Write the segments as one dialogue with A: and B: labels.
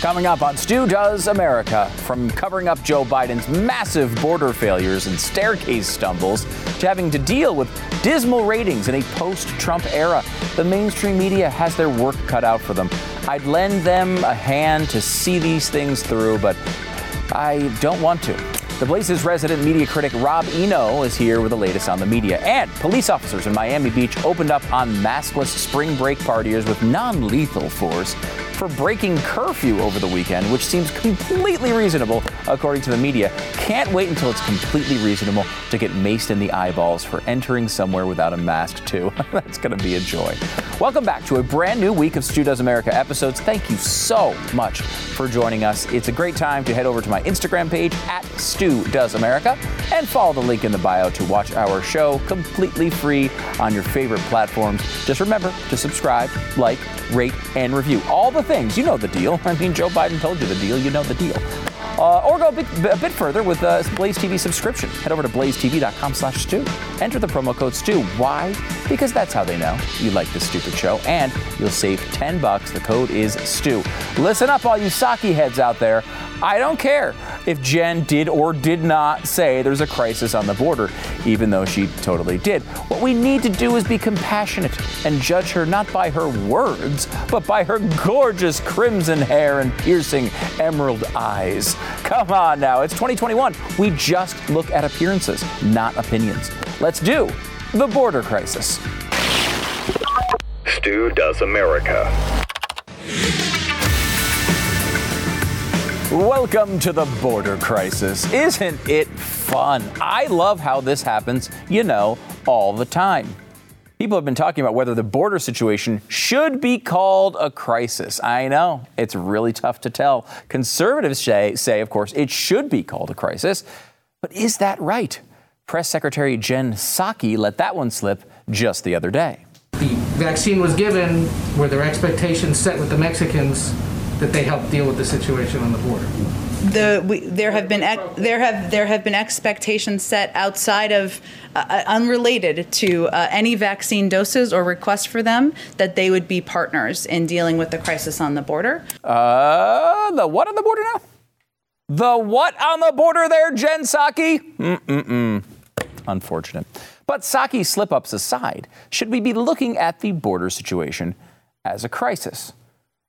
A: Coming up on Stu Does America, from covering up Joe Biden's massive border failures and staircase stumbles to having to deal with dismal ratings in a post Trump era, the mainstream media has their work cut out for them. I'd lend them a hand to see these things through, but I don't want to. The Blaze's resident media critic Rob Eno is here with the latest on the media. And police officers in Miami Beach opened up on maskless spring break partiers with non lethal force for breaking curfew over the weekend, which seems completely reasonable according to the media. Can't wait until it's completely reasonable to get maced in the eyeballs for entering somewhere without a mask, too. That's going to be a joy. Welcome back to a brand new week of Stu Does America episodes. Thank you so much for joining us. It's a great time to head over to my Instagram page at Stu Does America and follow the link in the bio to watch our show completely free on your favorite platforms. Just remember to subscribe, like, rate, and review. All the things. You know the deal. I mean, Joe Biden told you the deal. You know the deal. Uh, or go a bit, a bit further with a Blaze TV subscription. Head over to blazetv.com slash Stu. Enter the promo code Stu. Why? Because that's how they know you like this stupid show. And you'll save 10 bucks. The code is Stu. Listen up, all you Psaki heads out there. I don't care if Jen did or did not say there's a crisis on the border, even though she totally did. What we need to do is be compassionate and judge her not by her words, but by her gorgeous crimson hair and piercing emerald eyes. Come on now, it's 2021. We just look at appearances, not opinions. Let's do the border crisis.
B: Stu Does America.
A: Welcome to the border crisis. Isn't it fun? I love how this happens, you know, all the time. People have been talking about whether the border situation should be called a crisis. I know, it's really tough to tell. Conservatives say, say, of course, it should be called a crisis. But is that right? Press Secretary Jen Psaki let that one slip just the other day.
C: The vaccine was given, were there expectations set with the Mexicans that they help deal with the situation on the border?
D: The, we, there have been there have there have been expectations set outside of uh, uh, unrelated to uh, any vaccine doses or requests for them that they would be partners in dealing with the crisis on the border.
A: Uh, the what on the border now? The what on the border there, Jen Psaki? Mm-mm-mm. Unfortunate. But Psaki's slip ups aside, should we be looking at the border situation as a crisis?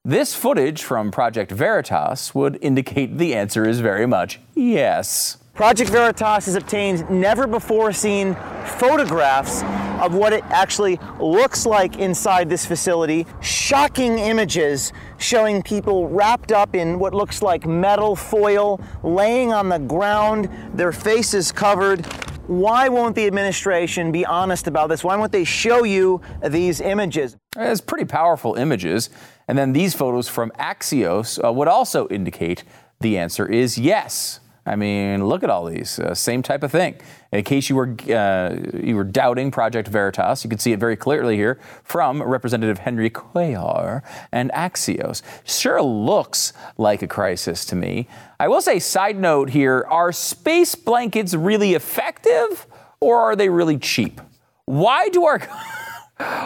A: This footage from Project Veritas would indicate the answer is very much yes.
E: Project Veritas has obtained never before seen photographs of what it actually looks like inside this facility. Shocking images showing people wrapped up in what looks like metal foil, laying on the ground, their faces covered. Why won't the administration be honest about this? Why won't they show you these images?
A: It's pretty powerful images. And then these photos from Axios uh, would also indicate the answer is yes. I mean, look at all these. Uh, same type of thing. In case you were uh, you were doubting Project Veritas, you can see it very clearly here from Representative Henry Cuellar and Axios. Sure looks like a crisis to me. I will say, side note here: Are space blankets really effective, or are they really cheap? Why do our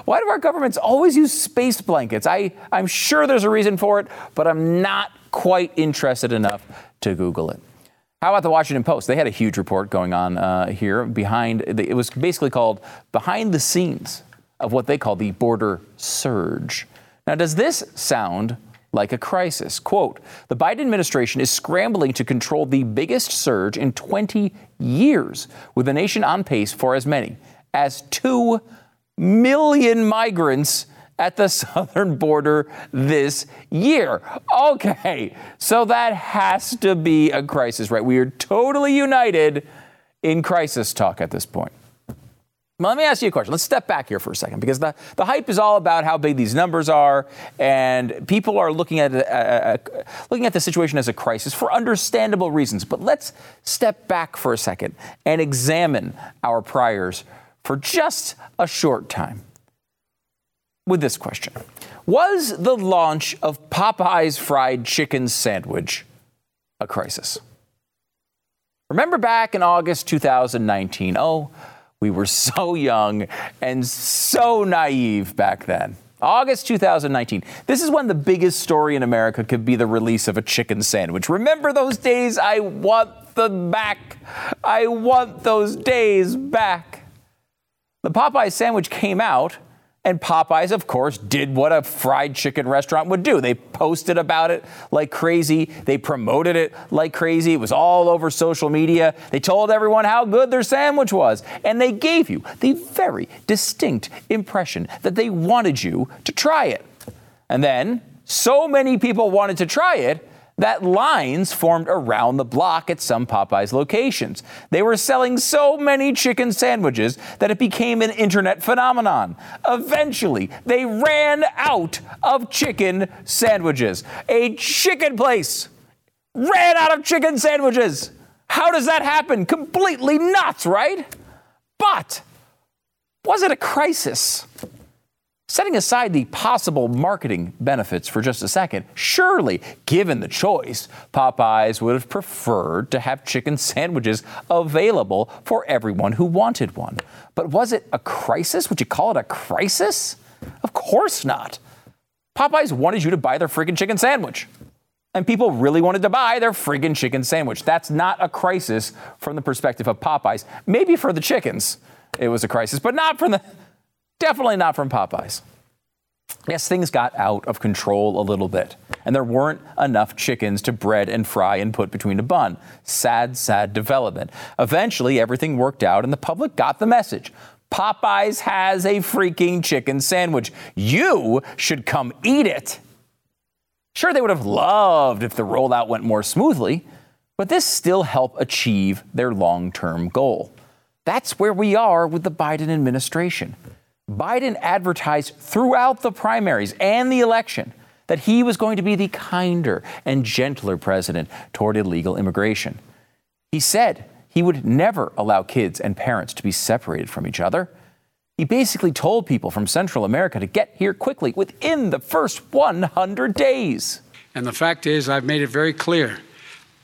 A: why do our governments always use space blankets? I, I'm sure there's a reason for it, but I'm not quite interested enough to Google it. How about the Washington Post? They had a huge report going on uh, here behind, it was basically called Behind the Scenes of what they call the border surge. Now, does this sound like a crisis? Quote The Biden administration is scrambling to control the biggest surge in 20 years, with the nation on pace for as many as 2 million migrants at the southern border this year. Okay, so that has to be a crisis, right? We are totally united in crisis talk at this point. Let me ask you a question. Let's step back here for a second because the, the hype is all about how big these numbers are, and people are looking at, uh, uh, looking at the situation as a crisis for understandable reasons. But let's step back for a second and examine our priors for just a short time with this question Was the launch of Popeyes fried chicken sandwich a crisis? Remember back in August 2019? Oh, we were so young and so naive back then. August 2019. This is when the biggest story in America could be the release of a chicken sandwich. Remember those days? I want them back. I want those days back. The Popeyes sandwich came out and Popeyes, of course, did what a fried chicken restaurant would do. They posted about it like crazy. They promoted it like crazy. It was all over social media. They told everyone how good their sandwich was. And they gave you the very distinct impression that they wanted you to try it. And then so many people wanted to try it that lines formed around the block at some Popeyes locations. They were selling so many chicken sandwiches that it became an internet phenomenon. Eventually, they ran out of chicken sandwiches. A chicken place ran out of chicken sandwiches. How does that happen? Completely nuts, right? But was it a crisis? Setting aside the possible marketing benefits for just a second, surely, given the choice, Popeyes would have preferred to have chicken sandwiches available for everyone who wanted one. But was it a crisis? Would you call it a crisis? Of course not. Popeyes wanted you to buy their freaking chicken sandwich. And people really wanted to buy their friggin' chicken sandwich. That's not a crisis from the perspective of Popeyes. Maybe for the chickens, it was a crisis, but not from the Definitely not from Popeyes. Yes, things got out of control a little bit, and there weren't enough chickens to bread and fry and put between a bun. Sad, sad development. Eventually, everything worked out, and the public got the message. Popeyes has a freaking chicken sandwich. You should come eat it. Sure, they would have loved if the rollout went more smoothly, but this still helped achieve their long term goal. That's where we are with the Biden administration. Biden advertised throughout the primaries and the election that he was going to be the kinder and gentler president toward illegal immigration. He said he would never allow kids and parents to be separated from each other. He basically told people from Central America to get here quickly within the first 100 days.
B: And the fact is, I've made it very clear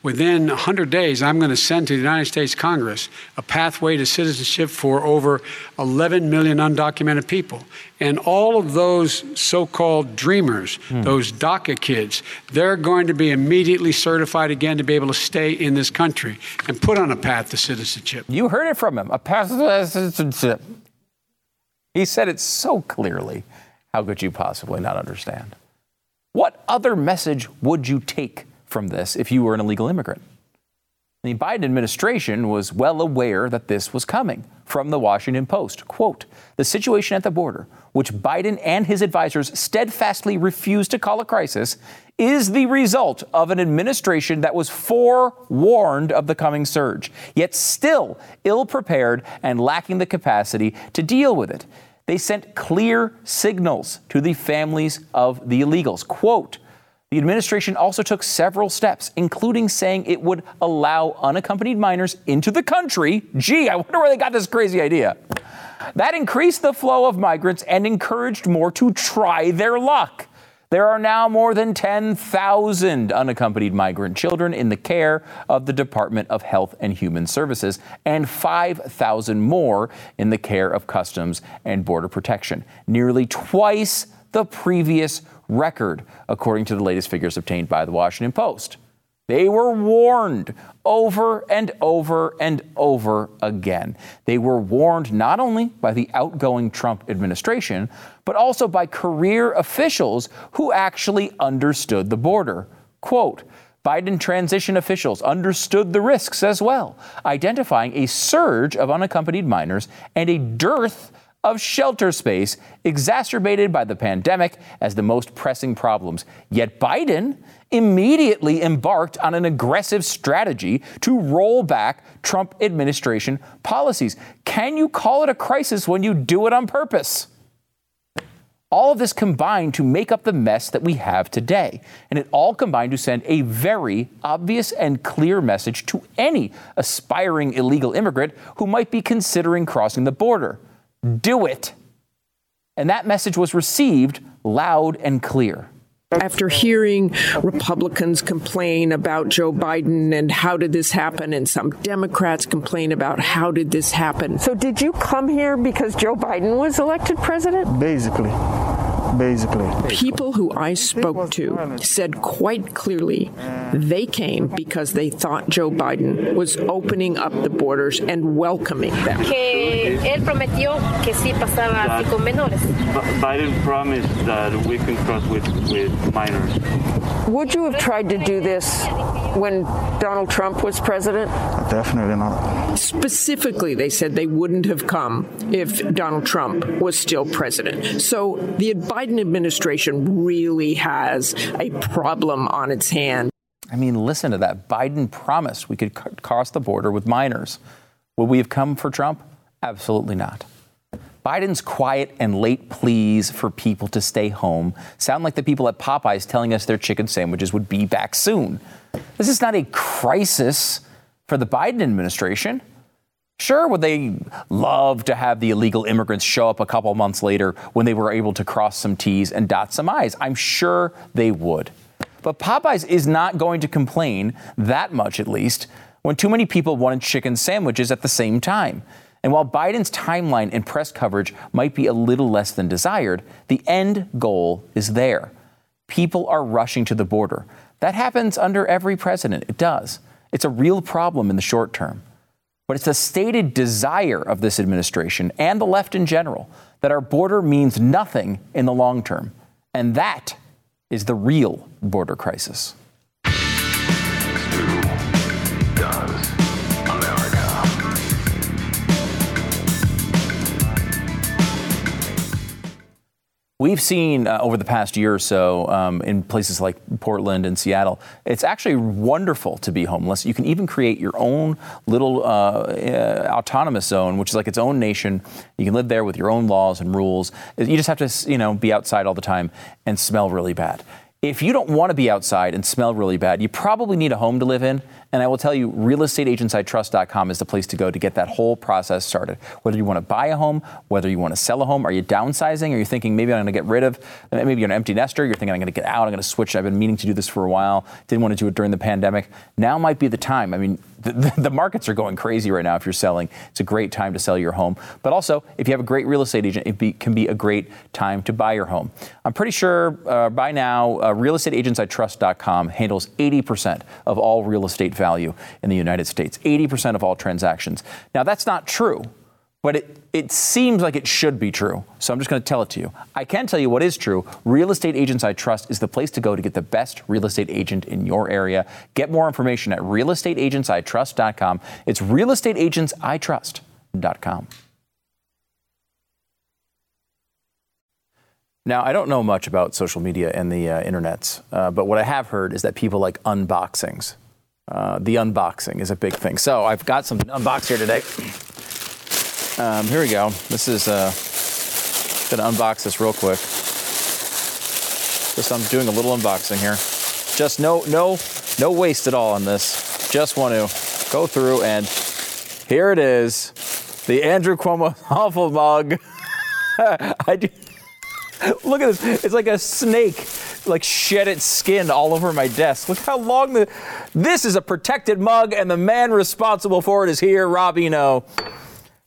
B: within 100 days, I'm going to send to the United States Congress a pathway to citizenship for over 11 million undocumented people. And all of those so called dreamers, hmm. those DACA kids, they're going to be immediately certified again to be able to stay in this country and put on a path to citizenship.
A: You heard it from him a path to citizenship. He said it so clearly. How could you possibly not understand? What other message would you take from this if you were an illegal immigrant. The Biden administration was well aware that this was coming. From the Washington Post, quote, the situation at the border, which Biden and his advisors steadfastly refused to call a crisis, is the result of an administration that was forewarned of the coming surge, yet still ill prepared and lacking the capacity to deal with it. They sent clear signals to the families of the illegals. Quote, the administration also took several steps, including saying it would allow unaccompanied minors into the country. Gee, I wonder where they got this crazy idea. That increased the flow of migrants and encouraged more to try their luck. There are now more than 10,000 unaccompanied migrant children in the care of the Department of Health and Human Services and 5,000 more in the care of Customs and Border Protection, nearly twice the previous record, according to the latest figures obtained by the Washington Post. They were warned over and over and over again. They were warned not only by the outgoing Trump administration, but also by career officials who actually understood the border. Quote, Biden transition officials understood the risks as well, identifying a surge of unaccompanied minors and a dearth of shelter space exacerbated by the pandemic as the most pressing problems. Yet Biden immediately embarked on an aggressive strategy to roll back Trump administration policies. Can you call it a crisis when you do it on purpose? All of this combined to make up the mess that we have today. And it all combined to send a very obvious and clear message to any aspiring illegal immigrant who might be considering crossing the border do it. And that message was received loud and clear.
F: After hearing Republicans complain about Joe Biden and how did this happen, and some Democrats complain about how did this happen.
G: So, did you come here because Joe Biden was elected president?
H: Basically.
G: Basically.
F: People who I spoke to said quite clearly they came because they thought Joe Biden was opening up the borders and welcoming them.
H: Que él prometió que sí pasaba así con menores.
I: Biden promised that we can cross with, with minors.
F: Would you have tried to do this when Donald Trump was president?
G: Definitely not.
F: Specifically, they said they wouldn't have come if Donald Trump was still president. So the Biden administration really has a problem on its hand.
A: I mean, listen to that. Biden promised we could c- cross the border with minors. Would we have come for Trump? Absolutely not. Biden's quiet and late pleas for people to stay home sound like the people at Popeyes telling us their chicken sandwiches would be back soon. This is not a crisis for the Biden administration. Sure, would they love to have the illegal immigrants show up a couple months later when they were able to cross some T's and dot some I's? I'm sure they would. But Popeyes is not going to complain, that much at least, when too many people wanted chicken sandwiches at the same time. And while Biden's timeline and press coverage might be a little less than desired, the end goal is there. People are rushing to the border. That happens under every president. It does. It's a real problem in the short term. But it's a stated desire of this administration and the left in general that our border means nothing in the long term. And that is the real border crisis. We've seen uh, over the past year or so um, in places like Portland and Seattle, it's actually wonderful to be homeless. You can even create your own little uh, uh, autonomous zone, which is like its own nation. You can live there with your own laws and rules. You just have to, you know, be outside all the time and smell really bad. If you don't want to be outside and smell really bad, you probably need a home to live in. And I will tell you, realestateagentsitrust.com is the place to go to get that whole process started. Whether you want to buy a home, whether you want to sell a home, are you downsizing? Are you thinking maybe I'm going to get rid of, maybe you're an empty nester, you're thinking I'm going to get out, I'm going to switch. I've been meaning to do this for a while, didn't want to do it during the pandemic. Now might be the time. I mean, the, the, markets are going crazy right now if you're selling. It's a great time to sell your home. But also, if you have a great real estate agent, it be, can be a great time to buy your home. I'm pretty sure uh, by now, uh, realestateagentsitrust.com handles 80% of all real estate value in the United States, 80% of all transactions. Now, that's not true but it, it seems like it should be true. So I'm just going to tell it to you. I can tell you what is true. Real Estate Agents I Trust is the place to go to get the best real estate agent in your area. Get more information at realestateagentsitrust.com. It's realestateagentsitrust.com. Now, I don't know much about social media and the uh, internets, uh, but what I have heard is that people like unboxings. Uh, the unboxing is a big thing. So I've got some unbox here today. Um, here we go. This is uh, gonna unbox this real quick. Just I'm doing a little unboxing here. Just no no no waste at all on this. Just want to go through and here it is, the Andrew Cuomo awful mug. I do. Look at this. It's like a snake, like shed its skin all over my desk. Look how long the. This is a protected mug, and the man responsible for it is here, Rob Eno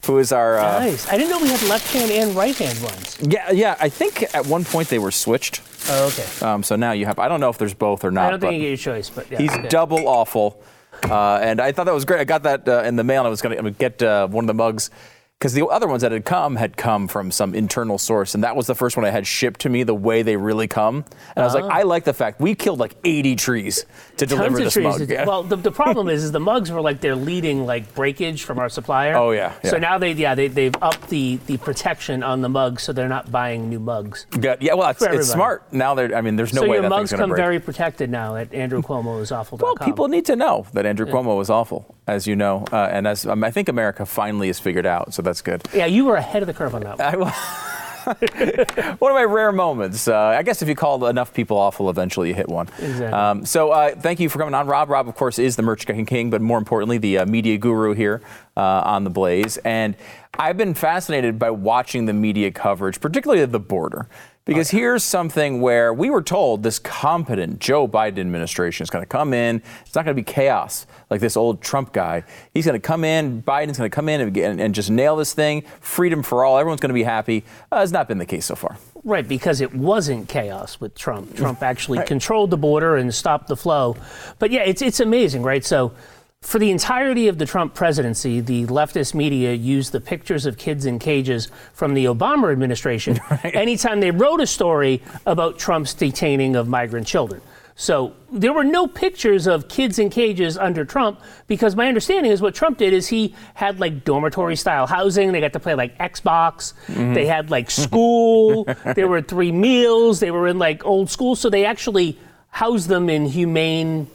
A: who is our.
J: Uh, nice. I didn't know we had left hand and right hand ones.
A: Yeah, yeah. I think at one point they were switched.
J: Oh, okay.
A: Um, so now you have. I don't know if there's both or not.
J: I don't think you get your choice, but yeah,
A: he's
J: okay.
A: double awful. Uh, and I thought that was great. I got that uh, in the mail. and I was going to get uh, one of the mugs because the other ones that had come had come from some internal source, and that was the first one I had shipped to me the way they really come. And. I was like, ah. I like the fact we killed like 80 trees to deliver
J: this
A: trees.
J: mug. Well, the, the problem is, is the mugs were like they're leading like breakage from our supplier.
A: Oh yeah. yeah.
J: So now they yeah they they've upped the the protection on the mugs, so they're not buying new mugs.
A: Yeah, yeah well, it's, it's smart now. They're I mean, there's no
J: so
A: way
J: your
A: that
J: mugs
A: thing's
J: come
A: break.
J: very protected now at Andrew Cuomo is awful.
A: Well, people need to know that Andrew yeah. Cuomo is awful, as you know, uh, and as um, I think America finally has figured out. So that's good.
J: Yeah, you were ahead of the curve on that one.
A: one of my rare moments. Uh, I guess if you call enough people awful, eventually you hit one.
J: Exactly.
A: Um, so uh, thank you for coming on, Rob. Rob, of course, is the merch king, but more importantly, the uh, media guru here uh, on the Blaze. And I've been fascinated by watching the media coverage, particularly at the border. Because here's something where we were told this competent Joe Biden administration is going to come in. It's not going to be chaos like this old Trump guy. He's going to come in. Biden's going to come in and, and, and, just nail this thing. Freedom for all. Everyone's going to be happy. Uh, has not been the case so far.
J: Right, because it wasn't chaos with Trump. Trump actually controlled the border and stopped the flow. But yeah, it's it's amazing, right? So for the entirety of the Trump presidency, the leftist media used the pictures of kids in cages from the Obama administration anytime they wrote a story about Trump's detaining of migrant children. So there were no pictures of kids in cages under Trump because my understanding is what Trump did is he had like dormitory style housing. They got to play like Xbox. Mm-hmm. They had like school. there were three meals. They were in like old school. So they actually housed them in humane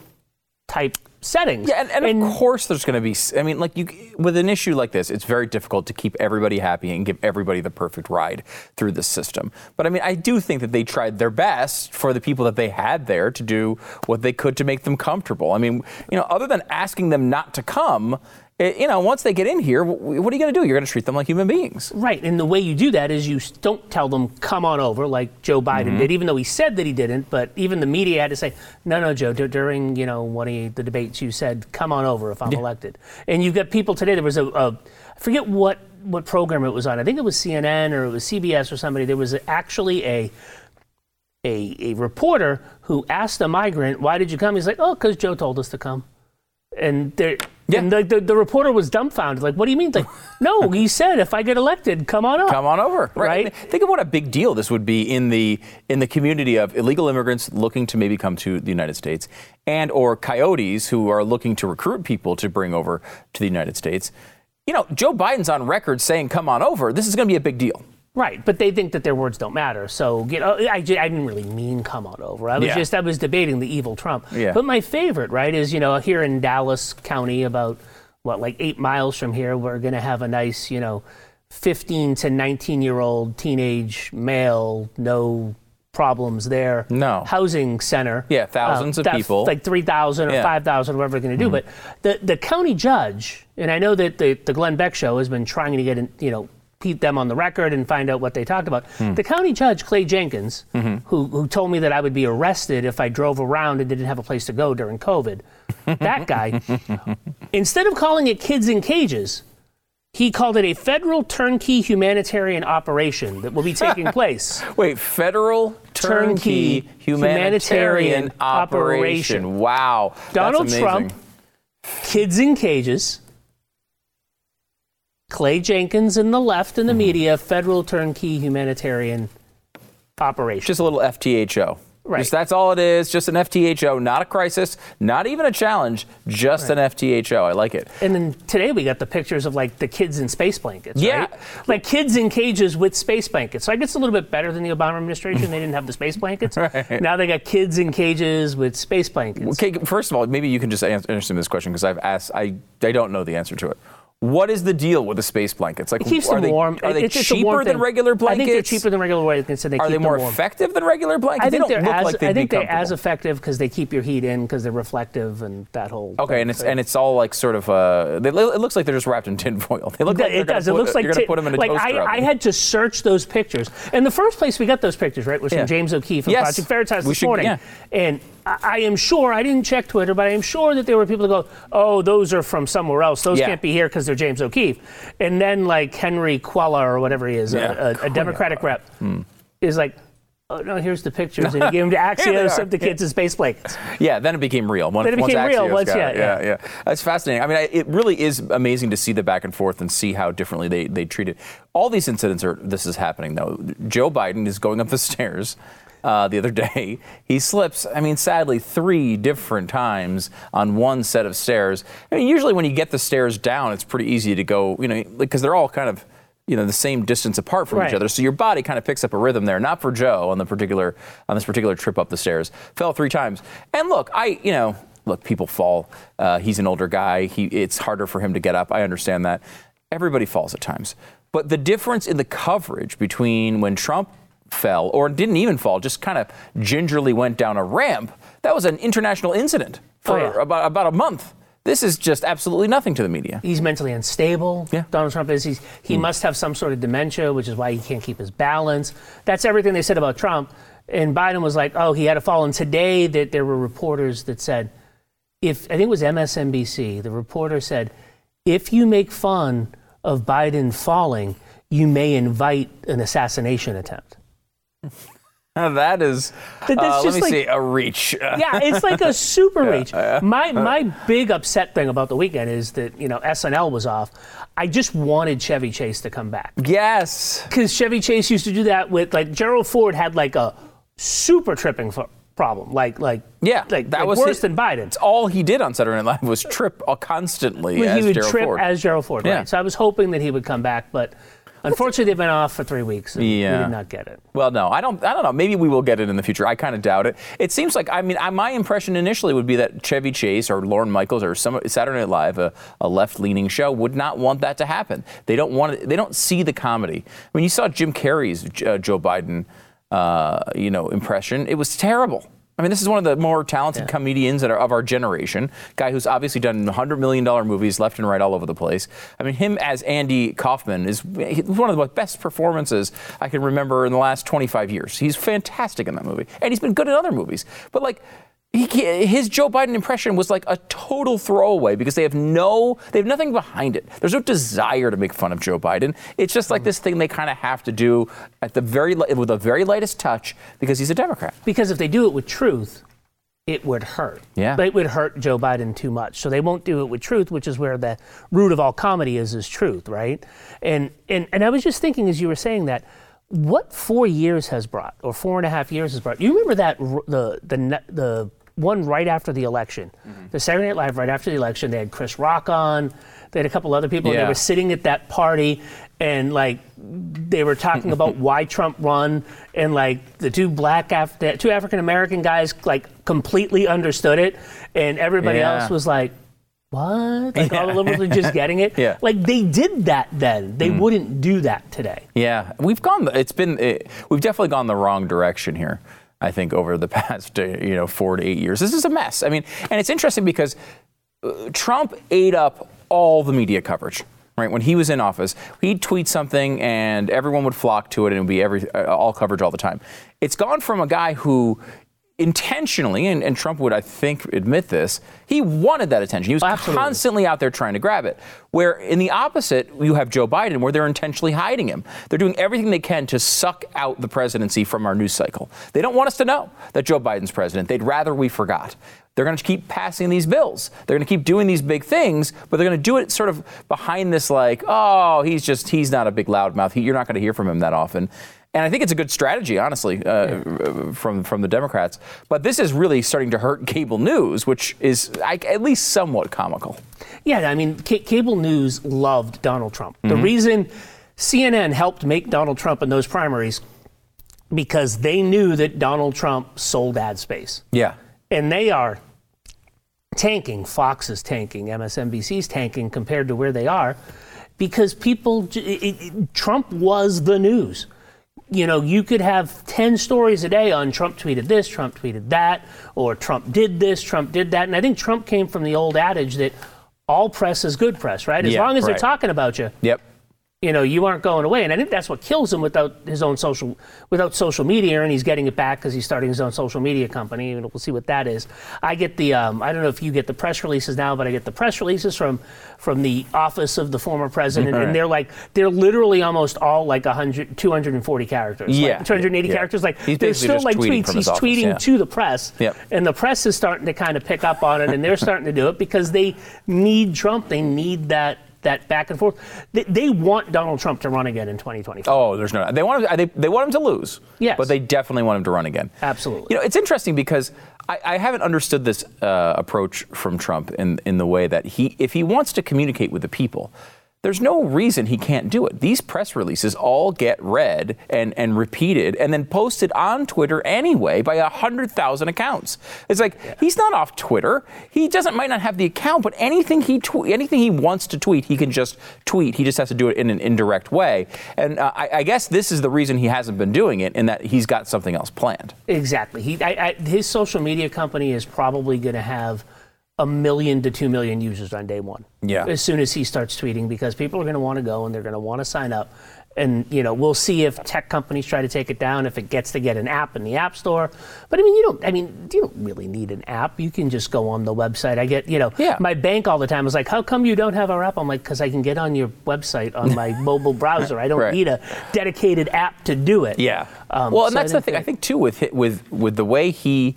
J: type settings.
A: Yeah, and, and, of course there's going to be. I mean, like you with an issue like this, it's very difficult to keep everybody happy and give everybody the perfect ride through the system. But I mean, I do think that they tried their best for the people that they had there to do what they could to make them comfortable. I mean, you know, other than asking them not to come. It, you know, once they get in here, what are you going to do? You're going to treat them like human beings.
J: Right. And the way you do that is you don't tell them, come on over, like Joe Biden mm-hmm. did, even though he said that he didn't. But even the media had to say, no, no, Joe, d- during, you know, one of the debates, you said, come on over if I'm yeah. elected. And you've got people today, there was a, a, I forget what, what program it was on. I think it was CNN or it was CBS or somebody. There was actually a, a, a reporter who asked a migrant, why did you come? He's like, oh, because Joe told us to come. And they're, yeah. And the, the, the, reporter was dumbfounded. Like, what do you mean? Like, no, he said, if I get elected, come on up.
A: Come on over.
J: Right. right?
A: think of what a big deal this would be in the in the community of illegal immigrants looking to maybe come to the United States, and or coyotes who are looking to recruit people to bring over to the United States. You know, Joe Biden's on record saying, "Come on over." This is going to be a big deal.
J: Right, but they think that their words don't matter. So, you know, I, I didn't really mean come on over. I was yeah. just, I was debating the evil Trump.
A: Yeah.
J: But my favorite, right, is, you know, here in Dallas County, about, what, like eight miles from here, we're going to have a nice, you know, 15 to 19 year old teenage male, no problems there.
A: No.
J: Housing center.
A: Yeah, thousands uh, of people.
J: Like 3,000 or yeah. 5,000, whatever they're going to do. Mm-hmm. But the, the county judge, and I know that the, the Glenn Beck show has been trying to get, in, you know, keep them on the record and find out what they talked about. Hmm. The county judge, Clay Jenkins, mm-hmm. who, who told me that I would be arrested if I drove around and didn't have a place to go during COVID, that guy, instead of calling it kids in cages, he called it a federal turnkey humanitarian operation that will be taking place.
A: Wait, federal turnkey, turnkey humanitarian, humanitarian operation. operation. Wow.
J: Donald Trump, kids in cages Clay Jenkins and the left and the mm-hmm. media, federal turnkey humanitarian operation.
A: Just a little FTHO.
J: Right.
A: Just, that's all it is. Just an FTHO, not a crisis, not even a challenge, just right. an FTHO. I like it.
J: And then today we got the pictures of like the kids in space blankets.
A: Yeah.
J: Right? Like kids in cages with space blankets. So I guess it's a little bit better than the Obama administration. they didn't have the space blankets. right. Now they got kids in cages with space blankets.
A: Okay, first of all, maybe you can just answer this question because I've asked, I, I don't know the answer to it. What is the deal with the space blankets?
J: Like, it keeps them
A: they,
J: warm.
A: Are they
J: it's
A: cheaper than regular blankets?
J: I think they're cheaper than regular blankets. And they
A: are they more
J: warm.
A: effective than regular blankets?
J: I think
A: they
J: are as,
A: like
J: I think they're as effective because they keep your heat in because they're reflective and that whole.
A: Okay, thing. and it's and it's all like sort of. Uh, they, it looks like they're just wrapped in tinfoil. They look like
J: it does.
A: Put,
J: it looks like
A: you're
J: t-
A: put them in a
J: like
A: toaster
J: I, I, had to search those pictures, and the first place we got those pictures right was from yeah. James O'Keefe of
A: yes.
J: Project Veritas this
A: should,
J: morning,
A: yeah.
J: and I am sure, I didn't check Twitter, but I am sure that there were people that go, oh, those are from somewhere else. Those
A: yeah.
J: can't be here because they're James O'Keefe. And then, like, Henry Cuellar or whatever he is, yeah. a, a, a, Democratic rep, hmm. is like, oh, no, here's the pictures. And he gave them to Axios of the kids in space blankets.
A: Yeah, then it became real.
J: Once, then it became real. Once, yeah,
A: yeah, yeah, That's fascinating. I mean, it really is amazing to see the back and forth and see how differently they, they treat it. All these incidents are, this is happening, though. Joe Biden is going up the stairs uh, the other day. He slips, I mean, sadly, three different times on one set of stairs. I mean, usually when you get the stairs down, it's pretty easy to go, you know, because they're all kind of you know the same distance apart from
J: right.
A: each other. So your body kind of picks up a rhythm there not for joe on the particular on this particular trip up the stairs. Fell three times. And look i you know look people fall. Uh, he's an older guy. He, it's harder for him to get up. I understand that. Everybody falls at times. But the difference in the coverage between when trump fell or didn't even fall, just kind of gingerly went down a ramp, that was an international incident for
J: oh, yeah.
A: about, about a month. This is just absolutely nothing to the media.
J: He's mentally unstable.
A: Yeah.
J: Donald Trump is. He's, he mm. must have some sort of dementia, which is why he can't keep his balance. That's everything they said about Trump. And Biden was like, oh, he had a fall. And today that there were reporters that said, if I think it was MSNBC, the reporter said, if you make fun of Biden falling, you may invite an assassination attempt.
A: that is, uh, let me
J: like-
A: see, a reach.
J: yeah, it's like a super reach.
A: yeah.
J: My my big upset thing about the weekend is that you know SNL was off. I just wanted Chevy Chase to come back
A: yes.
J: because Chevy Chase used to do that with like Gerald Ford had like a super tripping fo- problem, like like
A: Yeah,
J: like,
A: that
J: like
A: was
J: worse
A: it.
J: than Biden.
A: It's all he did on Saturday Night Live was trip constantly
J: Well,
A: as
J: he would
A: Gerald
J: trip
A: Ford.
J: as Gerald Ford,
A: Yeah.
J: right? So I was hoping that he would come back, but unfortunately they've been off for three weeks. And
A: Yeah.
J: we did not get it.
A: Well, no, I don't. I don't know. Maybe we will get it in the future. I kind of doubt it. It seems like. I mean, I, my impression initially would be that Chevy Chase or Lorne Michaels or some Saturday Night Live, a, a left-leaning show, would not want that to happen. They don't want. It, they don't see the comedy. I mean, you saw Jim Carrey's uh, Joe Biden, uh, you know, impression, it was terrible. I mean, this is one of the more talented comedians that are of our generation. Guy who's obviously done hundred million dollar movies left and right all over the place. I mean, him as Andy Kaufman is one of the best performances I can remember in the last 25 years. He's fantastic in that movie, and he's been good in other movies. But like. He, his Joe Biden impression was like a total throwaway because they have no, they have nothing behind it. There's no desire to make fun of Joe Biden. It's just like this thing they kind of have to do at the very, with the very lightest touch because he's a Democrat.
J: Because if they do it with truth, it would hurt.
A: Yeah.
J: But it would hurt Joe Biden too much. So they won't do it with truth, which is where the root of all comedy is, is truth, right? And and and I was just thinking as you were saying that, what four years has brought, or four and a half years has brought? You remember that the the the one right after the election,
A: Mm-hmm.
J: the Saturday Night Live right after the election. They had Chris Rock on. They had a couple other people. and They were sitting at that party, and like they were talking about why Trump won, and like the two black Af- the two African American guys like completely understood it, and everybody
A: Yeah.
J: else was like. What? Like all the liberals are just getting it?
A: Yeah.
J: Like they did that then. They wouldn't do that today.
A: Yeah, we've gone. It's been. It, we've definitely gone the wrong direction here. I think over the past, uh, you know, four to eight years, this is a mess. I mean, and it's interesting because uh, Trump ate up all the media coverage. Right when he was in office, he'd tweet something and everyone would flock to it, and it would be every uh, all coverage all the time. It's gone from a guy who intentionally, and, and Trump would, I think, admit this, he wanted that attention. He was
J: Absolutely.
A: constantly out there trying to grab it. Where in the opposite, you have Joe Biden, where they're intentionally hiding him. They're doing everything they can to suck out the presidency from our news cycle. They don't want us to know that Joe Biden's president. They'd rather we forgot. They're going to keep passing these bills. They're going to keep doing these big things, but they're going to do it sort of behind this, like, oh, he's just, he's not a big loudmouth. He, you're not going to hear from him that often. And I think it's a good strategy, honestly, uh, from from the Democrats. But this is really starting to hurt cable news, which is I, at least somewhat comical.
J: Yeah, I mean, ca- cable news loved Donald Trump. The
A: Mhm.
J: reason CNN helped make Donald Trump in those primaries because they knew that Donald Trump sold ad space.
A: Yeah.
J: And they are tanking. Fox is tanking. MSNBC is tanking compared to where they are because people, it, it, Trump was the news. You know, you could have 10 stories a day on Trump tweeted this, Trump tweeted that, or Trump did this, Trump did that. And I think Trump came from the old adage that all press is good press, right? As
A: Yeah,
J: long as they're talking about you,
A: Yep.
J: You know, you aren't going away. And I think that's what kills him without his own social, without social media. And he's getting it back because he's starting his own social media company. And we'll see what that is. I get the, um, I don't know if you get the press releases now, but I get the press releases from, from the office of the former president.
A: Right.
J: And they're like, they're literally almost all like 100, 240 characters.
A: Yeah.
J: Like 280
A: Yeah.
J: characters. Like,
A: He's
J: they're still like
A: tweeting
J: tweets. He's
A: office,
J: tweeting
A: yeah.
J: to the press.
A: Yep.
J: And the press is starting to kind of pick up on it. And they're starting to do it because they need Trump. They need that. That back and forth, they, they want Donald Trump to run again in 2024.
A: Oh, there's no. They want him. They, they want him to lose.
J: Yes.
A: But they definitely want him to run again.
J: Absolutely.
A: You know, it's interesting because I, I haven't understood this uh, approach from Trump in in the way that he, if he wants to communicate with the people. There's no reason he can't do it. These press releases all get read and, and repeated and then posted on Twitter anyway by 100,000 accounts. It's like he's not off Twitter. He doesn't might not have the account, but anything he tw- anything he wants to tweet, he can just tweet. He just has to do it in an indirect way. And uh, I, I guess this is the reason he hasn't been doing it, in that he's got something else planned.
J: Exactly. He, I, I, his social media company is probably going to have a million to two million users on day one.
A: Yeah.
J: As soon as he starts tweeting, because people are going to want to go and they're going to want to sign up. and you know we'll see if tech companies try to take it down if it gets to get an app in the app store. But I mean, you don't. I mean, you don't really need an app. You can just go on the website. I get you know,
A: Yeah.
J: my bank all the time is like, how come you don't have our app? I'm like, because I can get on your website on my mobile browser. I don't
A: Right.
J: need a dedicated app to do it.
A: Yeah.
J: Um,
A: well, and
J: so
A: that's the thing. I think too with with with the way he.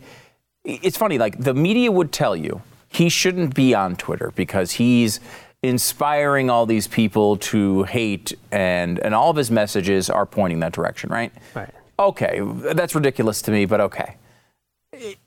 A: It's funny. Like the media would tell you he shouldn't be on Twitter because he's inspiring all these people to hate, and and all of his messages are pointing that direction, right?
J: Right.
A: Okay, that's ridiculous to me, but okay.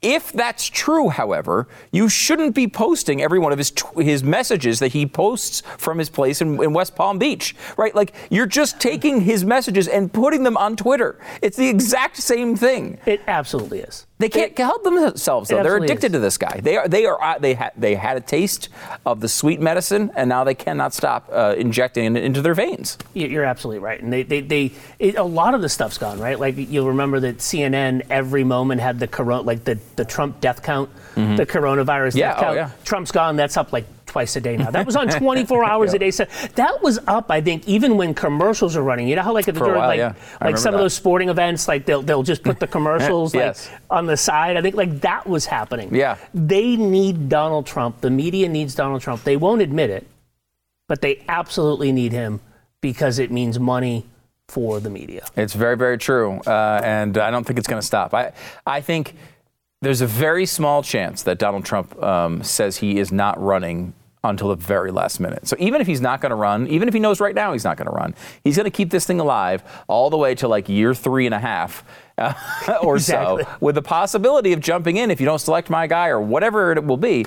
A: If that's true, however, you shouldn't be posting every one of his tw- his messages that he posts from his place in, in West Palm Beach, right? Like you're just taking his messages and putting them on Twitter. It's the exact same thing.
J: It absolutely is.
A: They can't help themselves though. They're addicted
J: is.
A: to this guy. They are. They are. uh, They had. They had a taste of the sweet medicine, and now they cannot stop uh, injecting it into their veins.
J: You- You're absolutely right, and they, they, they it, a lot of the stuff's gone right. Like you'll remember that CNN every moment had the corona, like the, the Trump death count, the coronavirus
A: Mm-hmm. Yeah,
J: death
A: oh,
J: count.
A: yeah.
J: Trump's gone. That's up like twice a day now. That was on 24 hours a day. So that was up, I think, even when commercials are running. You know how like at the during,
A: while,
J: like
A: yeah.
J: Like some of those sporting events, like they'll they'll just put the commercials
A: Yes.
J: like on the side. I think like that was happening.
A: Yeah.
J: They need Donald Trump. The media needs Donald Trump. They won't admit it, but they absolutely need him because it means money for the media.
A: It's very, very true, uh, and I don't think it's going to stop. I, I think there's a very small chance that Donald Trump um, says he is not running until the very last minute. So even if he's not going to run, even if he knows right now he's not going to run, he's going to keep this thing alive all the way to like year three and a half. Uh, or
J: Exactly.
A: so, with the possibility of jumping in if you don't select my guy or whatever it will be.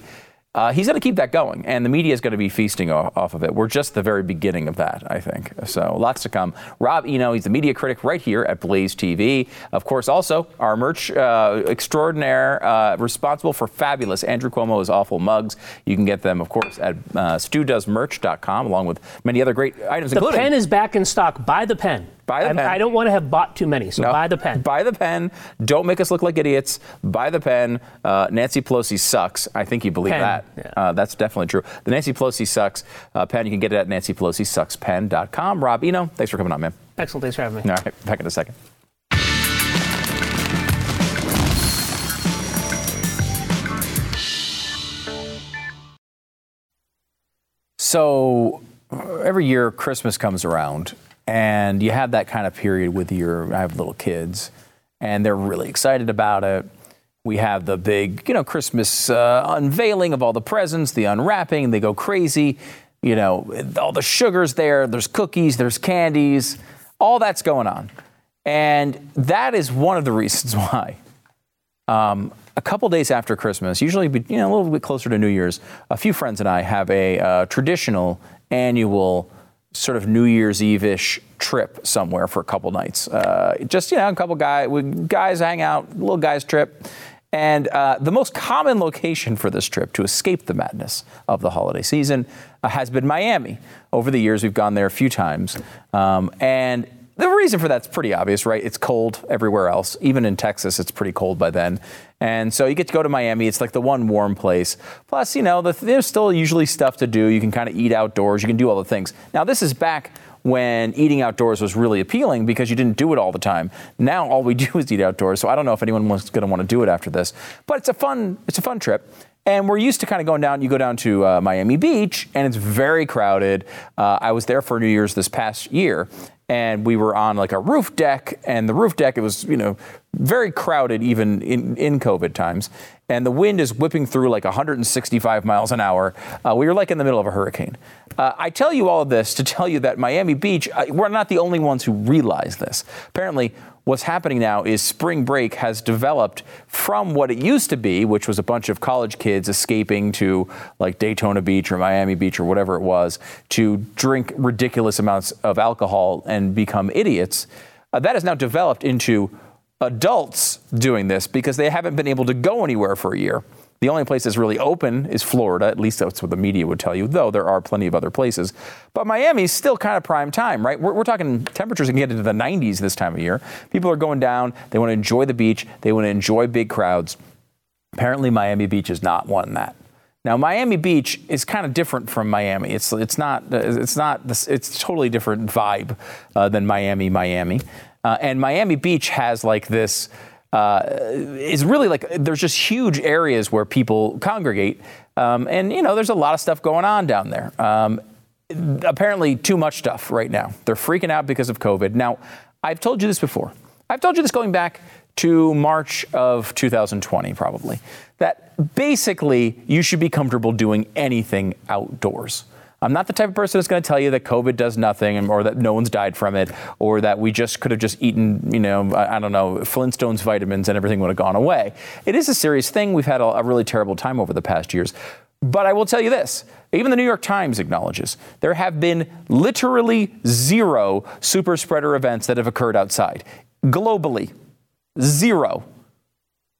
A: Uh, he's going to keep that going, and the media is going to be feasting off, off of it. We're just the very beginning of that, I think. So lots to come. Rob Eno, he's the media critic right here at Blaze TV. Of course, also our merch uh, extraordinaire, uh, responsible for fabulous Andrew Cuomo's awful mugs. You can get them, of course, at uh, studoesmerch.com, along with many other great items,
J: The
A: including
J: pen is back in stock. Buy the pen.
A: Buy the
J: I,
A: pen.
J: I don't want to have bought too many, so
A: No.
J: buy the pen.
A: Buy the pen. Don't make us look like idiots. Buy the pen. Uh, Nancy Pelosi sucks. I think you believe
J: Pen,
A: that.
J: yeah.
A: Uh, that's definitely true. The Nancy Pelosi sucks uh, pen. You can get it at nancypelosisuckspen.com. Rob Eno, thanks for coming on, man.
J: Excellent. Thanks for having me.
A: All right, back in a second. So every year Christmas comes around, and you have that kind of period with your. I have little kids, and they're really excited about it. We have the big, you know, Christmas uh, unveiling of all the presents, the unwrapping. They go crazy. You know, all the sugars there. There's cookies. There's candies. All that's going on, and that is one of the reasons why um, a couple days after Christmas, usually you know, a little bit closer to New Year's, a few friends and I have a uh, traditional annual sort of New Year's Eve-ish trip somewhere for a couple nights. Uh, just you know, a couple guy, guys hang out, little guys trip. And uh, the most common location for this trip to escape the madness of the holiday season uh, has been Miami. Over the years, we've gone there a few times. Um, and the reason for that's pretty obvious, right? It's cold everywhere else. Even in Texas, it's pretty cold by then. And so you get to go to Miami. It's like the one warm place. Plus, you know, the, there's still usually stuff to do. You can kind of eat outdoors. You can do all the things. Now, this is back when eating outdoors was really appealing because you didn't do it all the time. Now all we do is eat outdoors. So I don't know if anyone was going to want to do it after this. But it's a fun, it's a fun trip. And we're used to kind of going down. You go down to uh, Miami Beach, and it's very crowded. Uh, I was there for New Year's this past year, and we were on like a roof deck. And the roof deck, it was you know very crowded even in, in COVID times. And the wind is whipping through like 165 miles an hour. Uh, we were like in the middle of a hurricane. Uh, I tell you all of this to tell you that Miami Beach, uh, we're not the only ones who realize this. Apparently, what's happening now is spring break has developed from what it used to be, which was a bunch of college kids escaping to like Daytona Beach or Miami Beach or whatever it was to drink ridiculous amounts of alcohol and become idiots. Uh, that has now developed into adults doing this because they haven't been able to go anywhere for a year. The only place that's really open is Florida. At least that's what the media would tell you, though there are plenty of other places. But Miami's still kind of prime time, right? We're, we're talking temperatures can get into the 90s this time of year. People are going down. They want to enjoy the beach. They want to enjoy big crowds. Apparently, Miami Beach is not one that. Now, Miami Beach is kind of different from Miami. It's it's not it's not it's totally different vibe uh, than Miami, Miami, uh, and Miami Beach has like this. Uh, is really like there's just huge areas where people congregate, um, and you know there's a lot of stuff going on down there. Um, apparently, too much stuff right now. They're freaking out because of COVID. Now, I've told you this before. I've told you this going back to March of 2020, probably, that basically you should be comfortable doing anything outdoors. I'm not the type of person that's going to tell you that COVID does nothing or that no one's died from it or that we just could have just eaten, you know, I, don't know, Flintstones vitamins and everything would have gone away. It is a serious thing. We've had a, a really terrible time over the past years. But I will tell you this even the New York Times acknowledges there have been literally zero super spreader events that have occurred outside globally. Zero.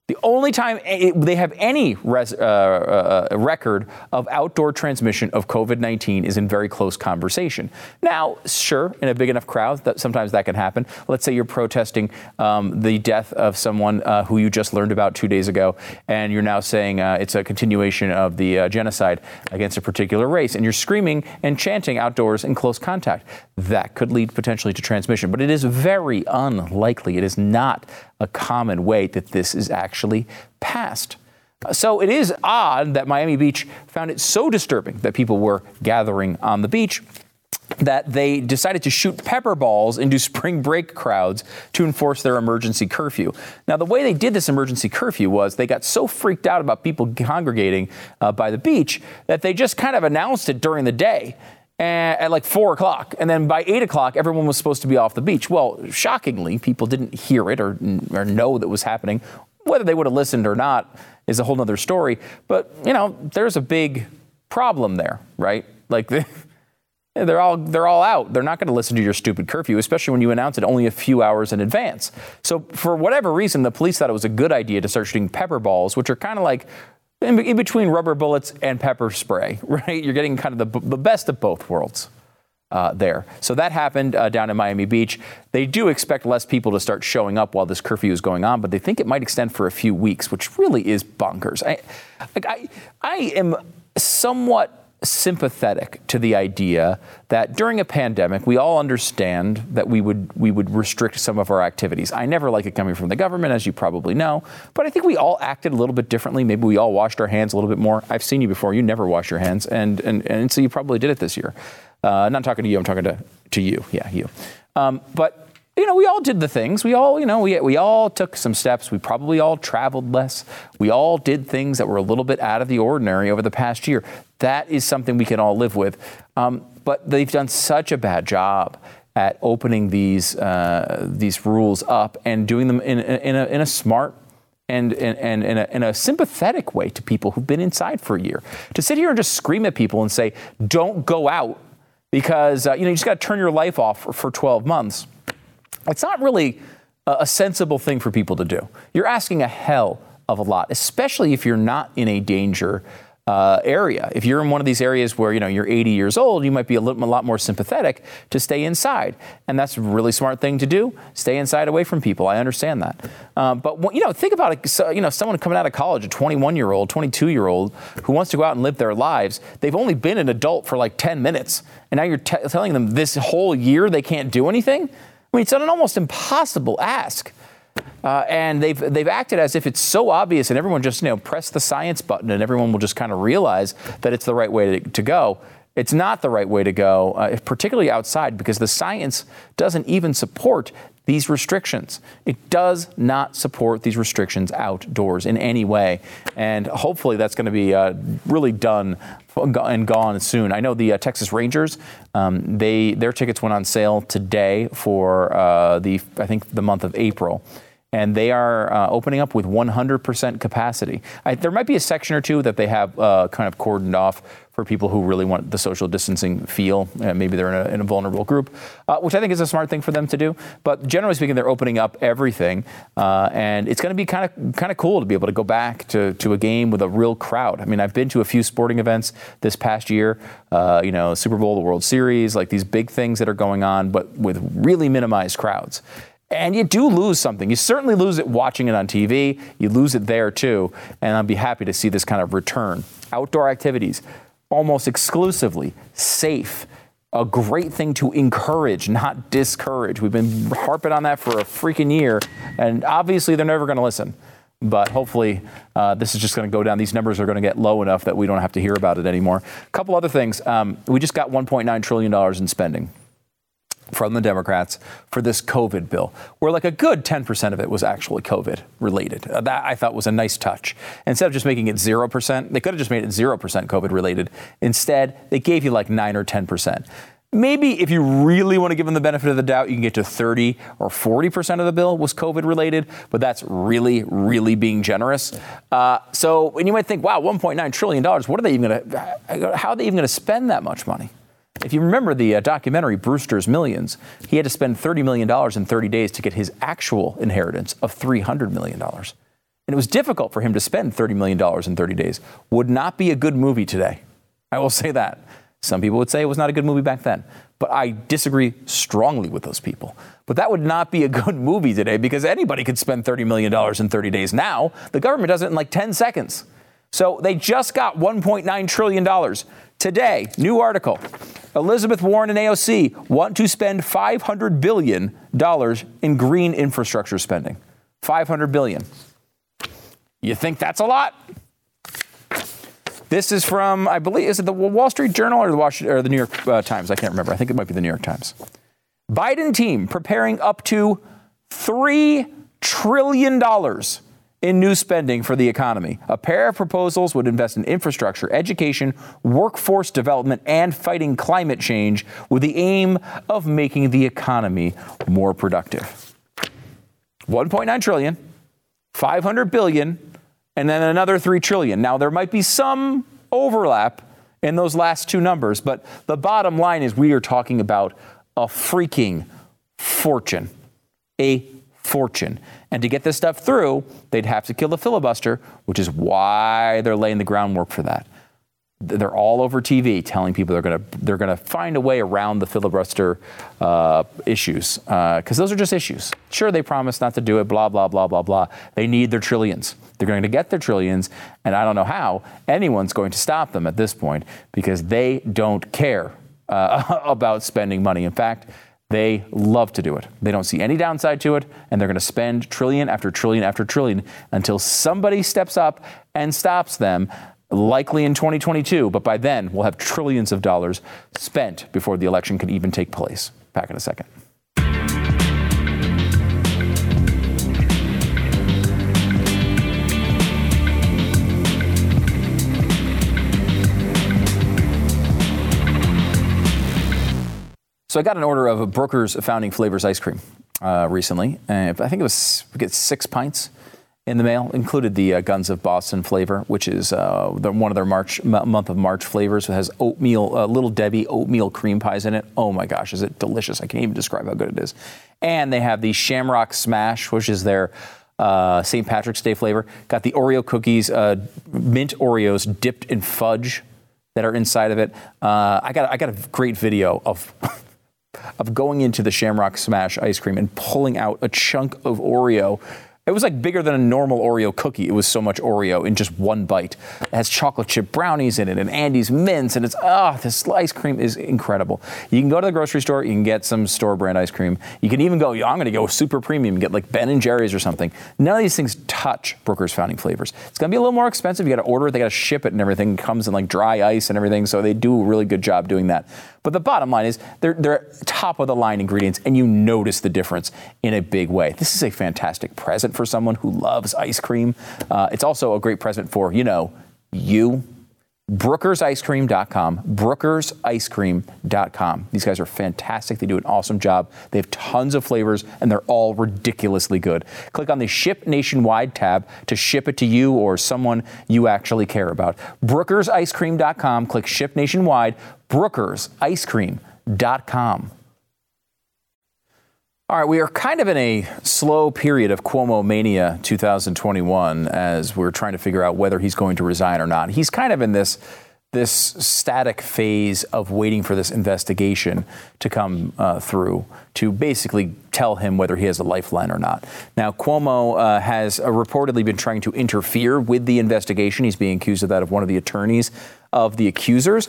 A: The only time they have any res, uh, uh, record of outdoor transmission of COVID 19 is in very close conversation. Now, sure, in a big enough crowd, that sometimes that can happen. Let's say you're protesting um, the death of someone uh, who you just learned about two days ago, and you're now saying uh, it's a continuation of the uh, genocide against a particular race, and you're screaming and chanting outdoors in close contact. That could lead potentially to transmission, but it is very unlikely. It is not a common way that this is actually passed. So it is odd that Miami Beach found it so disturbing that people were gathering on the beach that they decided to shoot pepper balls into spring break crowds to enforce their emergency curfew. Now, the way they did this emergency curfew was they got so freaked out about people congregating uh, by the beach that they just kind of announced it during the day at like four o'clock. And then by eight o'clock, everyone was supposed to be off the beach. Well, shockingly, people didn't hear it or, or know that was happening. Whether they would have listened or not is a whole other story. But, you know, there's a big problem there, right? Like, they're all they're all out. They're not going to listen to your stupid curfew, especially when you announce it only a few hours in advance. So for whatever reason, the police thought it was a good idea to start shooting pepper balls, which are kind of like in, in, between rubber bullets and pepper spray, right? You're getting kind of the, the best of both worlds. Uh, there. So that happened uh, down in Miami Beach. They do expect less people to start showing up while this curfew is going on, but they think it might extend for a few weeks, which really is bonkers. I, I, I am somewhat sympathetic to the idea that during a pandemic we all understand that we would we would restrict some of our activities. I never like it coming from the government as you probably know, but I think we all acted a little bit differently. Maybe we all washed our hands a little bit more. I've seen you before. You never wash your hands and and, and so you probably did it this year. Uh, not talking to you, I'm talking to to you. Yeah, you. Um, but you know, we all did the things. We all, you know, we, we all took some steps. We probably all traveled less. We all did things that were a little bit out of the ordinary over the past year. That is something we can all live with. Um, but they've done such a bad job at opening these uh, these rules up and doing them in, in, a, in a smart and, and, and in, a, in a sympathetic way to people who've been inside for a year. To sit here and just scream at people and say, "Don't go out," because uh, you know you just got to turn your life off for, for 12 months it's not really a sensible thing for people to do. You're asking a hell of a lot, especially if you're not in a danger uh, area. If you're in one of these areas where you know you're 80 years old, you might be a, little, a lot more sympathetic to stay inside, and that's a really smart thing to do. Stay inside, away from people. I understand that, um, but you know, think about it. So, you know, someone coming out of college, a 21 year old, 22 year old, who wants to go out and live their lives. They've only been an adult for like 10 minutes, and now you're t- telling them this whole year they can't do anything. I mean, it's an almost impossible ask. Uh, and they've they've acted as if it's so obvious, and everyone just you know press the science button, and everyone will just kind of realize that it's the right way to, to go. It's not the right way to go, uh, particularly outside, because the science doesn't even support these restrictions. It does not support these restrictions outdoors in any way. And hopefully that's going to be uh, really done and gone soon. I know the uh, Texas Rangers, um, they their tickets went on sale today for uh, the I think the month of April and they are uh, opening up with 100% capacity. I, there might be a section or two that they have uh, kind of cordoned off for people who really want the social distancing feel. Uh, maybe they're in a, in a vulnerable group, uh, which I think is a smart thing for them to do. But generally speaking, they're opening up everything, uh, and it's going to be kind of kind of cool to be able to go back to, to a game with a real crowd. I mean, I've been to a few sporting events this past year. Uh, you know, Super Bowl, the World Series, like these big things that are going on, but with really minimized crowds. And you do lose something. You certainly lose it watching it on TV. You lose it there too. And I'd be happy to see this kind of return. Outdoor activities, almost exclusively safe. A great thing to encourage, not discourage. We've been harping on that for a freaking year. And obviously, they're never going to listen. But hopefully, uh, this is just going to go down. These numbers are going to get low enough that we don't have to hear about it anymore. A couple other things. Um, we just got $1.9 trillion in spending from the Democrats for this COVID bill, where like a good 10% of it was actually COVID related. Uh, that I thought was a nice touch. Instead of just making it 0%, they could have just made it 0% COVID related. Instead, they gave you like 9 or 10%. Maybe if you really want to give them the benefit of the doubt, you can get to 30 or 40% of the bill was COVID related, but that's really, really being generous. Uh, so, and you might think, wow, $1.9 trillion, what are they even going to, how are they even going to spend that much money? If you remember the uh, documentary Brewster's Millions, he had to spend $30 million in 30 days to get his actual inheritance of $300 million. And it was difficult for him to spend $30 million in 30 days. Would not be a good movie today. I will say that. Some people would say it was not a good movie back then. But I disagree strongly with those people. But that would not be a good movie today because anybody could spend $30 million in 30 days. Now, the government does it in like 10 seconds. So they just got $1.9 trillion. Today, new article. Elizabeth Warren and AOC want to spend $500 billion in green infrastructure spending. 500 billion. You think that's a lot? This is from, I believe, is it the Wall Street Journal or the, Washington, or the New York uh, Times? I can't remember. I think it might be the New York Times. Biden team preparing up to $3 trillion in new spending for the economy. A pair of proposals would invest in infrastructure, education, workforce development, and fighting climate change with the aim of making the economy more productive. 1.9 trillion, 500 billion, and then another 3 trillion. Now there might be some overlap in those last two numbers, but the bottom line is we are talking about a freaking fortune. A fortune. And to get this stuff through, they'd have to kill the filibuster, which is why they're laying the groundwork for that. They're all over TV telling people they're going to they're going to find a way around the filibuster uh, issues because uh, those are just issues. Sure, they promised not to do it. Blah blah blah blah blah. They need their trillions. They're going to get their trillions, and I don't know how anyone's going to stop them at this point because they don't care uh, about spending money. In fact, they love to do it. They don't see any downside to it, and they're going to spend trillion after trillion after trillion until somebody steps up and stops them, likely in 2022. But by then, we'll have trillions of dollars spent before the election can even take place. Back in a second. So I got an order of Brooker's Founding Flavors ice cream uh, recently. Uh, I think it was we get six pints in the mail. Included the uh, Guns of Boston flavor, which is uh, the, one of their March m- month of March flavors. It has oatmeal, uh, little Debbie oatmeal cream pies in it. Oh my gosh, is it delicious? I can't even describe how good it is. And they have the Shamrock Smash, which is their uh, St. Patrick's Day flavor. Got the Oreo cookies, mint Oreos dipped in fudge that are inside of it. I got I got a great video of. of going into the Shamrock Smash ice cream and pulling out a chunk of Oreo it was like bigger than a normal Oreo cookie. It was so much Oreo in just one bite. It has chocolate chip brownies in it and Andes mints, and it's ah, oh, this ice cream is incredible. You can go to the grocery store, you can get some store brand ice cream. You can even go, I'm going to go super premium and get like Ben and Jerry's or something. None of these things touch Brooker's Founding Flavors. It's going to be a little more expensive. You got to order it, they got to ship it, and everything it comes in like dry ice and everything. So they do a really good job doing that. But the bottom line is they're, they're top of the line ingredients, and you notice the difference in a big way. This is a fantastic present for someone who loves ice cream. Uh, it's also a great present for, you know, you. BrookersIceCream.com. BrookersIceCream.com. These guys are fantastic. They do an awesome job. They have tons of flavors and they're all ridiculously good. Click on the Ship Nationwide tab to ship it to you or someone you actually care about. BrookersIceCream.com. Click Ship Nationwide. BrookersIceCream.com. All right, we are kind of in a slow period of Cuomo mania 2021 as we're trying to figure out whether he's going to resign or not. He's kind of in this this static phase of waiting for this investigation to come uh, through to basically tell him whether he has a lifeline or not. Now, Cuomo uh, has uh, reportedly been trying to interfere with the investigation. He's being accused of that of one of the attorneys of the accusers.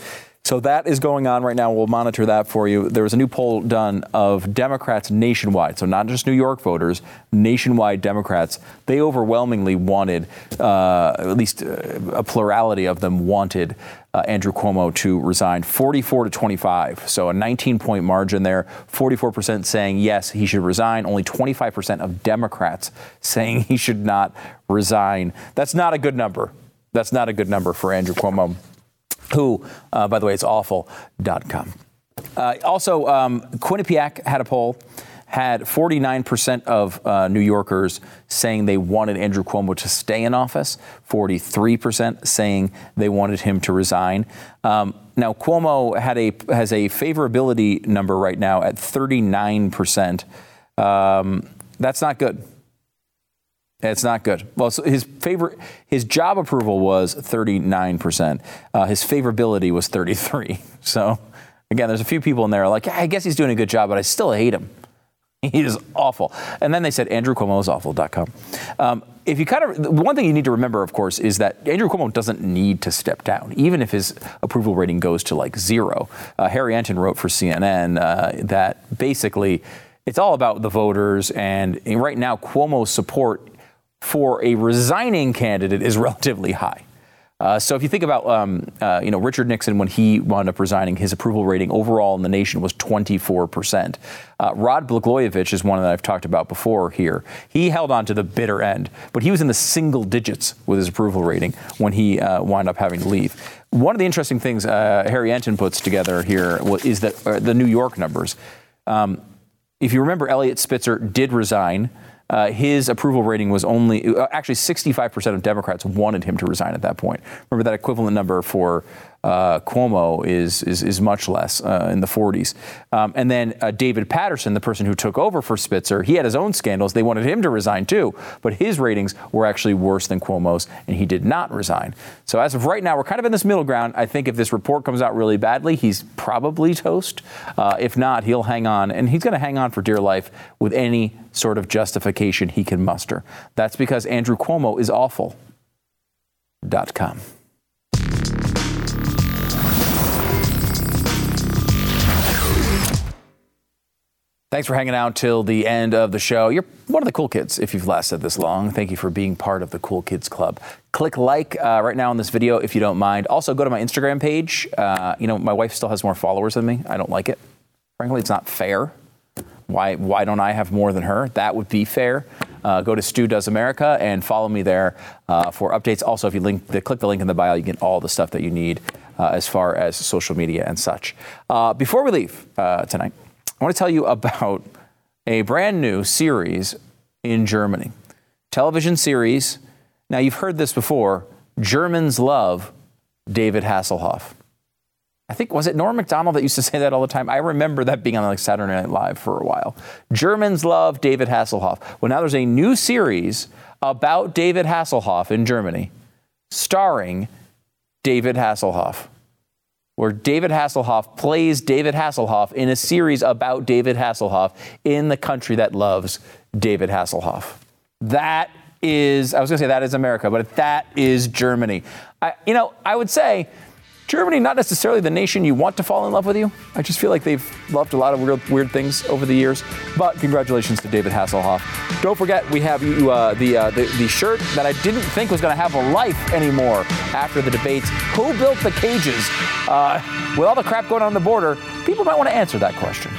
A: So that is going on right now. We'll monitor that for you. There was a new poll done of Democrats nationwide, so not just New York voters, nationwide Democrats. They overwhelmingly wanted, uh, at least uh, a plurality of them wanted uh, Andrew Cuomo to resign 44 to 25. So a 19 point margin there. 44% saying yes, he should resign. Only 25% of Democrats saying he should not resign. That's not a good number. That's not a good number for Andrew Cuomo who, uh, by the way, it's awful.com. Uh, also, um, Quinnipiac had a poll, had 49% of uh, New Yorkers saying they wanted Andrew Cuomo to stay in office, 43% saying they wanted him to resign. Um, now, Cuomo had a, has a favorability number right now at 39%. Um, that's not good. It's not good. Well, so his favorite, his job approval was 39%. Uh, his favorability was 33. So again, there's a few people in there like, I guess he's doing a good job, but I still hate him. He is awful. And then they said Andrew Cuomo is awful.com. Um, if you kind of, one thing you need to remember, of course, is that Andrew Cuomo doesn't need to step down, even if his approval rating goes to like zero. Uh, Harry Enten wrote for CNN uh, that basically it's all about the voters. And right now, Cuomo's support for a resigning candidate is relatively high. Uh, so if you think about, um, uh, you know, Richard Nixon when he wound up resigning, his approval rating overall in the nation was 24 percent. Uh, Rod Blagojevich is one that I've talked about before here. He held on to the bitter end, but he was in the single digits with his approval rating when he uh, wound up having to leave. One of the interesting things uh, Harry Enten puts together here is that uh, the New York numbers. Um, if you remember, Eliot Spitzer did resign. Uh, his approval rating was only uh, actually 65% of Democrats wanted him to resign at that point. Remember that equivalent number for uh, Cuomo is, is, is much less uh, in the 40s. Um, and then uh, David Paterson, the person who took over for Spitzer, he had his own scandals. They wanted him to resign too, but his ratings were actually worse than Cuomo's, and he did not resign. So as of right now, we're kind of in this middle ground. I think if this report comes out really badly, he's probably toast. Uh, if not, he'll hang on, and he's going to hang on for dear life with any sort of justification he can muster. That's because Andrew Cuomo is awful. Dot com. Thanks for hanging out till the end of the show. You're one of the cool kids if you've lasted this long. Thank you for being part of the Cool Kids Club. Click like uh, right now on this video if you don't mind. Also, go to my Instagram page. Uh, you know, my wife still has more followers than me. I don't like it. Frankly, it's not fair. Why, why don't I have more than her? That would be fair. Uh, go to Stu Does America and follow me there uh, for updates. Also, if you link, the, click the link in the bio, you get all the stuff that you need uh, as far as social media and such. Uh, before we leave tonight, I want to tell you about a brand new series in Germany. Television series. Now, you've heard this before. Germans love David Hasselhoff. I think was it Norm Macdonald that used to say that all the time. I remember that being on like Saturday Night Live for a while. Germans love David Hasselhoff. Well, now there's a new series about David Hasselhoff in Germany, starring David Hasselhoff, where David Hasselhoff plays David Hasselhoff in a series about David Hasselhoff in the country that loves David Hasselhoff. That is, I was going to say that is America, but that is Germany. I, you know, I would say Germany, not necessarily the nation you want to fall in love with you. I just feel like they've loved a lot of weird, weird things over the years. But congratulations to David Hasselhoff. Don't forget, we have you uh, the, uh, the the shirt that I didn't think was going to have a life anymore after the debates. Who built the cages? Uh, with all the crap going on, on the border, people might want to answer that question.